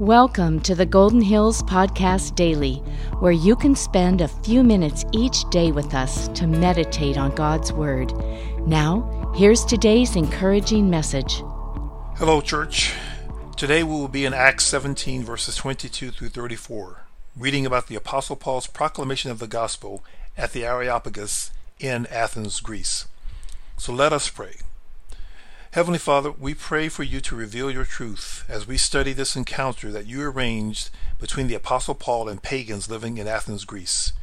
Welcome to the Golden Hills Podcast Daily, where you can spend a few minutes each day with us to meditate on God's Word. Now, here's today's encouraging message. Hello, church. Today we will be in Acts 17, verses 22 through 34, reading about the Apostle Paul's proclamation of the gospel at the Areopagus in Athens, Greece. So let us pray. Heavenly Father, we pray for you to reveal your truth as we study this encounter that you arranged between the Apostle Paul and pagans living in Athens, Greece.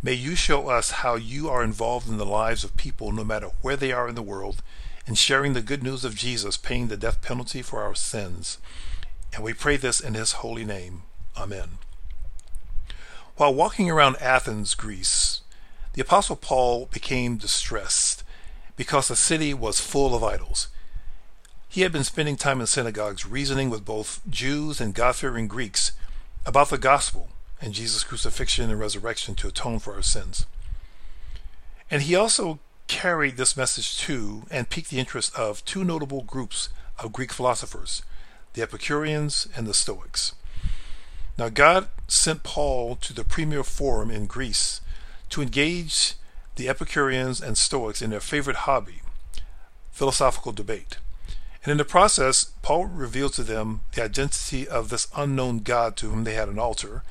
May you show us how you are involved in the lives of people no matter where they are in the world in sharing the good news of Jesus paying the death penalty for our sins. And we pray this in his holy name. Amen. While walking around Athens, Greece, the Apostle Paul became distressed because the city was full of idols. He had been spending time in synagogues reasoning with both Jews and God fearing Greeks about the gospel and Jesus' crucifixion and resurrection to atone for our sins. And he also carried this message to and piqued the interest of two notable groups of Greek philosophers, the Epicureans and the Stoics. Now, God sent Paul to the premier forum in Greece to engage the Epicureans and Stoics in their favorite hobby, philosophical debate. And in the process, Paul revealed to them the identity of this unknown God to whom they had an altar,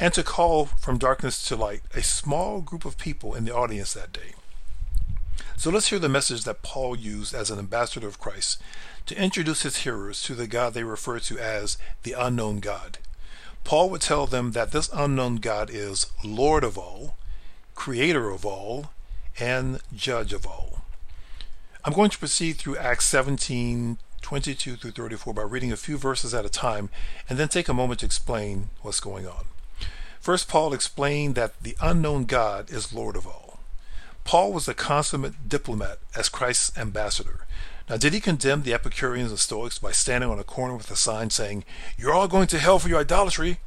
and to call from darkness to light a small group of people in the audience that day. So let's hear the message that Paul used as an ambassador of Christ to introduce his hearers to the God they refer to as the unknown God. Paul would tell them that this unknown God is Lord of all, creator of all, and judge of all. I'm going to proceed through Acts 17, 22 through 34 by reading a few verses at a time and then take a moment to explain what's going on. First, Paul explained that the unknown God is Lord of all. Paul was a consummate diplomat as Christ's ambassador. Now, did he condemn the Epicureans and Stoics by standing on a corner with a sign saying, You're all going to hell for your idolatry?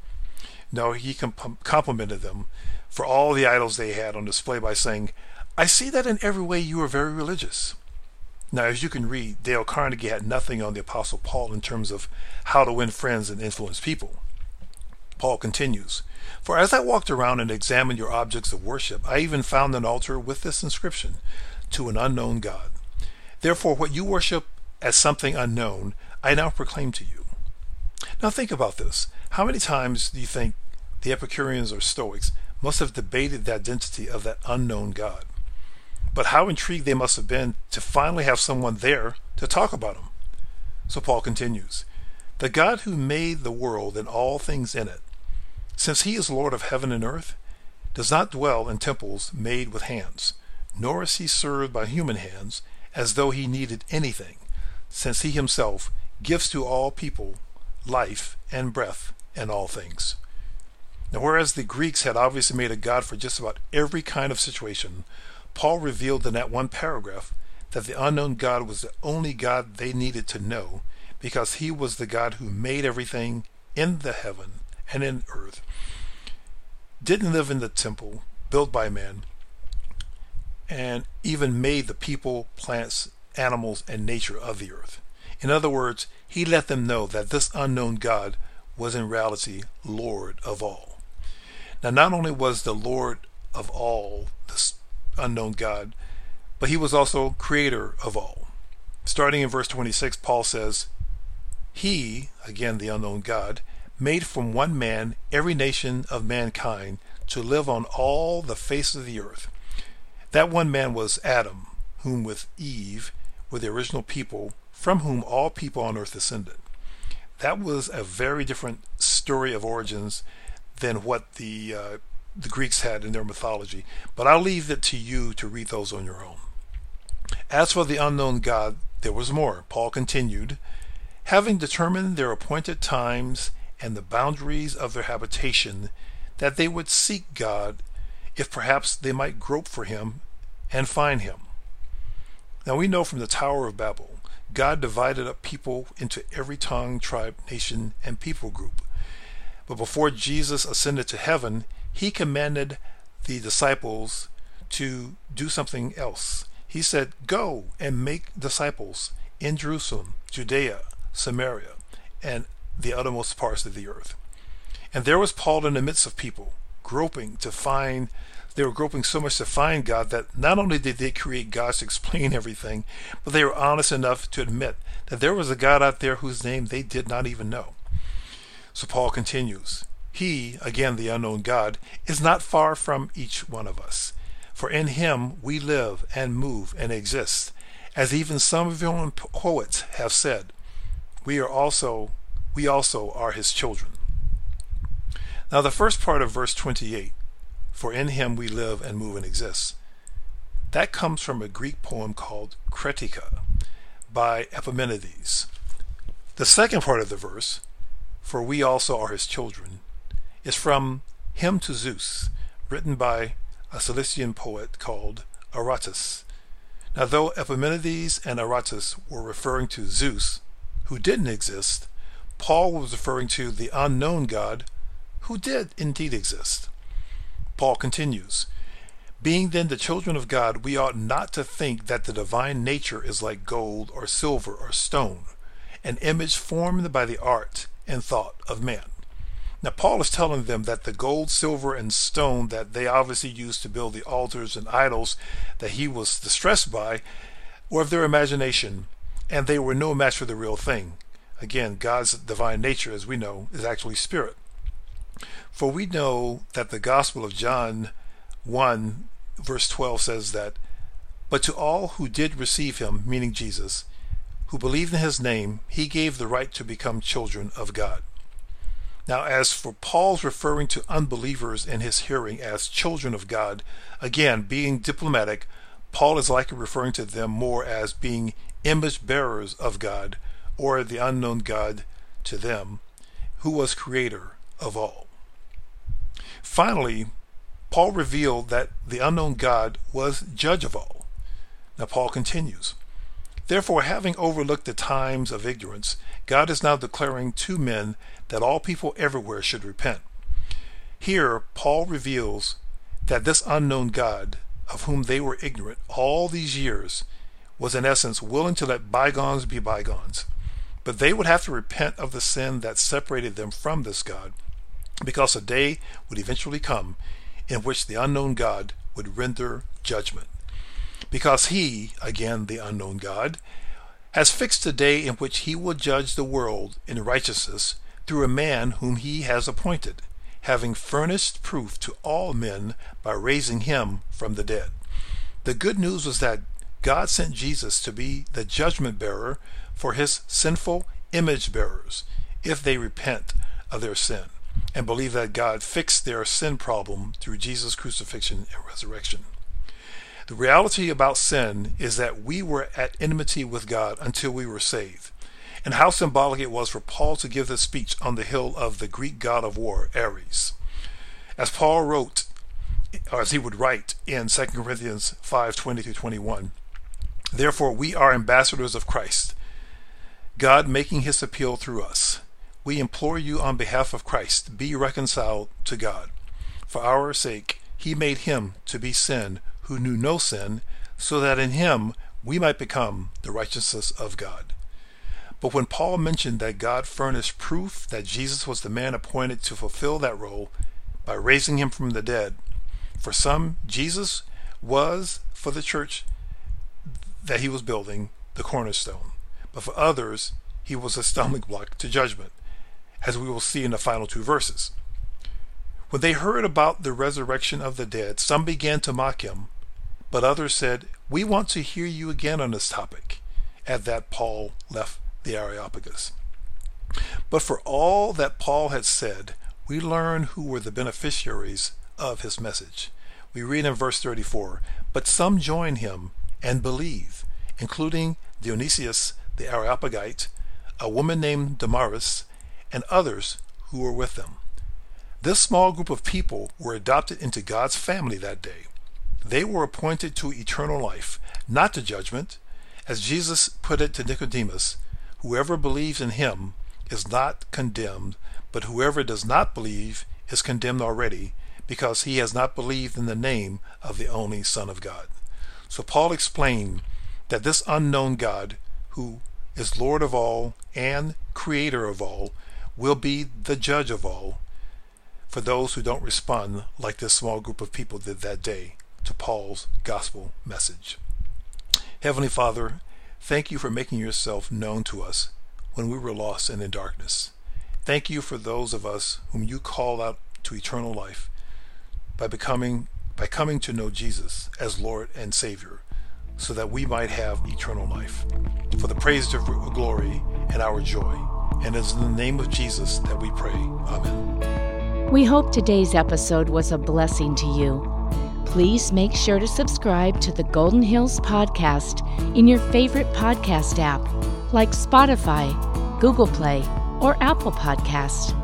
No, he complimented them for all the idols they had on display by saying, I see that in every way you are very religious. Now, as you can read, Dale Carnegie had nothing on the Apostle Paul in terms of how to win friends and influence people. Paul continues, For as I walked around and examined your objects of worship, I even found an altar with this inscription, To an unknown God. Therefore, what you worship as something unknown, I now proclaim to you. Now think about this. How many times do you think the Epicureans or Stoics must have debated the identity of that unknown God? But how intrigued they must have been to finally have someone there to talk about him. So Paul continues The God who made the world and all things in it, since he is Lord of heaven and earth, does not dwell in temples made with hands, nor is he served by human hands as though he needed anything, since he himself gives to all people life and breath and all things. Now, whereas the Greeks had obviously made a god for just about every kind of situation, Paul revealed in that one paragraph that the unknown God was the only God they needed to know because he was the God who made everything in the heaven and in earth, didn't live in the temple built by man, and even made the people, plants, animals, and nature of the earth. In other words, he let them know that this unknown God was in reality Lord of all. Now, not only was the Lord of all, the unknown God, but he was also creator of all. Starting in verse 26, Paul says, He, again the unknown God, made from one man every nation of mankind to live on all the face of the earth. That one man was Adam, whom with Eve were the original people from whom all people on earth descended. That was a very different story of origins than what the uh, the Greeks had in their mythology, but I'll leave it to you to read those on your own. As for the unknown God, there was more. Paul continued, having determined their appointed times and the boundaries of their habitation, that they would seek God, if perhaps they might grope for him and find him. Now we know from the Tower of Babel, God divided up people into every tongue, tribe, nation, and people group. But before Jesus ascended to heaven, he commanded the disciples to do something else. He said, Go and make disciples in Jerusalem, Judea, Samaria, and the uttermost parts of the earth. And there was Paul in the midst of people, groping to find, they were groping so much to find God that not only did they create gods to explain everything, but they were honest enough to admit that there was a God out there whose name they did not even know. So Paul continues, He, again the unknown God, is not far from each one of us. For in him we live and move and exist, as even some of your own poets have said. We are also we also are his children. Now the first part of verse 28, for in him we live and move and exist, that comes from a Greek poem called Cretica by Epimenides. The second part of the verse, for we also are his children, is from Hymn to Zeus, written by a Cilician poet called Aratus. Now, though Epimenides and Aratus were referring to Zeus, who didn't exist, Paul was referring to the unknown God who did indeed exist. Paul continues, Being then the children of God, we ought not to think that the divine nature is like gold or silver or stone, an image formed by the art and thought of man. Now, Paul is telling them that the gold, silver, and stone that they obviously used to build the altars and idols that he was distressed by were of their imagination, and they were no match for the real thing. Again, God's divine nature, as we know, is actually spirit. For we know that the Gospel of John 1, verse 12 says that, But to all who did receive him, meaning Jesus, who believed in his name, he gave the right to become children of God. Now, as for Paul's referring to unbelievers in his hearing as children of God, again, being diplomatic, Paul is likely referring to them more as being image bearers of God or the unknown God to them, who was creator of all. Finally, Paul revealed that the unknown God was judge of all. Now, Paul continues Therefore, having overlooked the times of ignorance, God is now declaring to men that all people everywhere should repent. Here, Paul reveals that this unknown God, of whom they were ignorant all these years, was in essence willing to let bygones be bygones. But they would have to repent of the sin that separated them from this God, because a day would eventually come in which the unknown God would render judgment. Because he, again the unknown God, has fixed a day in which he will judge the world in righteousness through a man whom he has appointed, having furnished proof to all men by raising him from the dead. The good news was that God sent Jesus to be the judgment bearer for his sinful image bearers if they repent of their sin and believe that God fixed their sin problem through Jesus' crucifixion and resurrection. The reality about sin is that we were at enmity with God until we were saved. And how symbolic it was for Paul to give this speech on the hill of the Greek god of war, Ares. As Paul wrote, or as he would write in 2 Corinthians 5 20 21, Therefore we are ambassadors of Christ, God making his appeal through us. We implore you on behalf of Christ, be reconciled to God. For our sake, he made him to be sin who knew no sin, so that in him we might become the righteousness of God. But when Paul mentioned that God furnished proof that Jesus was the man appointed to fulfill that role by raising him from the dead, for some, Jesus was, for the church that he was building, the cornerstone. But for others, he was a stumbling block to judgment, as we will see in the final two verses. When they heard about the resurrection of the dead, some began to mock him, but others said, We want to hear you again on this topic. At that, Paul left the Areopagus. But for all that Paul had said, we learn who were the beneficiaries of his message. We read in verse 34 But some join him and believe, including Dionysius the Areopagite, a woman named Damaris, and others who were with them. This small group of people were adopted into God's family that day. They were appointed to eternal life, not to judgment. As Jesus put it to Nicodemus, whoever believes in him is not condemned, but whoever does not believe is condemned already, because he has not believed in the name of the only Son of God. So Paul explained that this unknown God, who is Lord of all and Creator of all, will be the judge of all for those who don't respond like this small group of people did that day to Paul's gospel message. Heavenly Father, thank you for making yourself known to us when we were lost and in darkness. Thank you for those of us whom you call out to eternal life by becoming by coming to know Jesus as Lord and Savior so that we might have eternal life. For the praise of glory and our joy. And it is in the name of Jesus that we pray. Amen. We hope today's episode was a blessing to you. Please make sure to subscribe to the Golden Hills Podcast in your favorite podcast app like Spotify, Google Play, or Apple Podcast.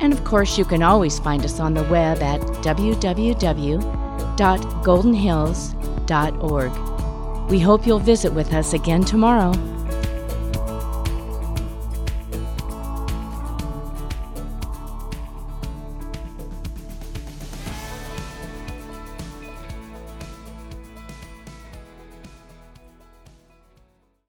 And of course, you can always find us on the web at www.goldenhills.org. We hope you'll visit with us again tomorrow.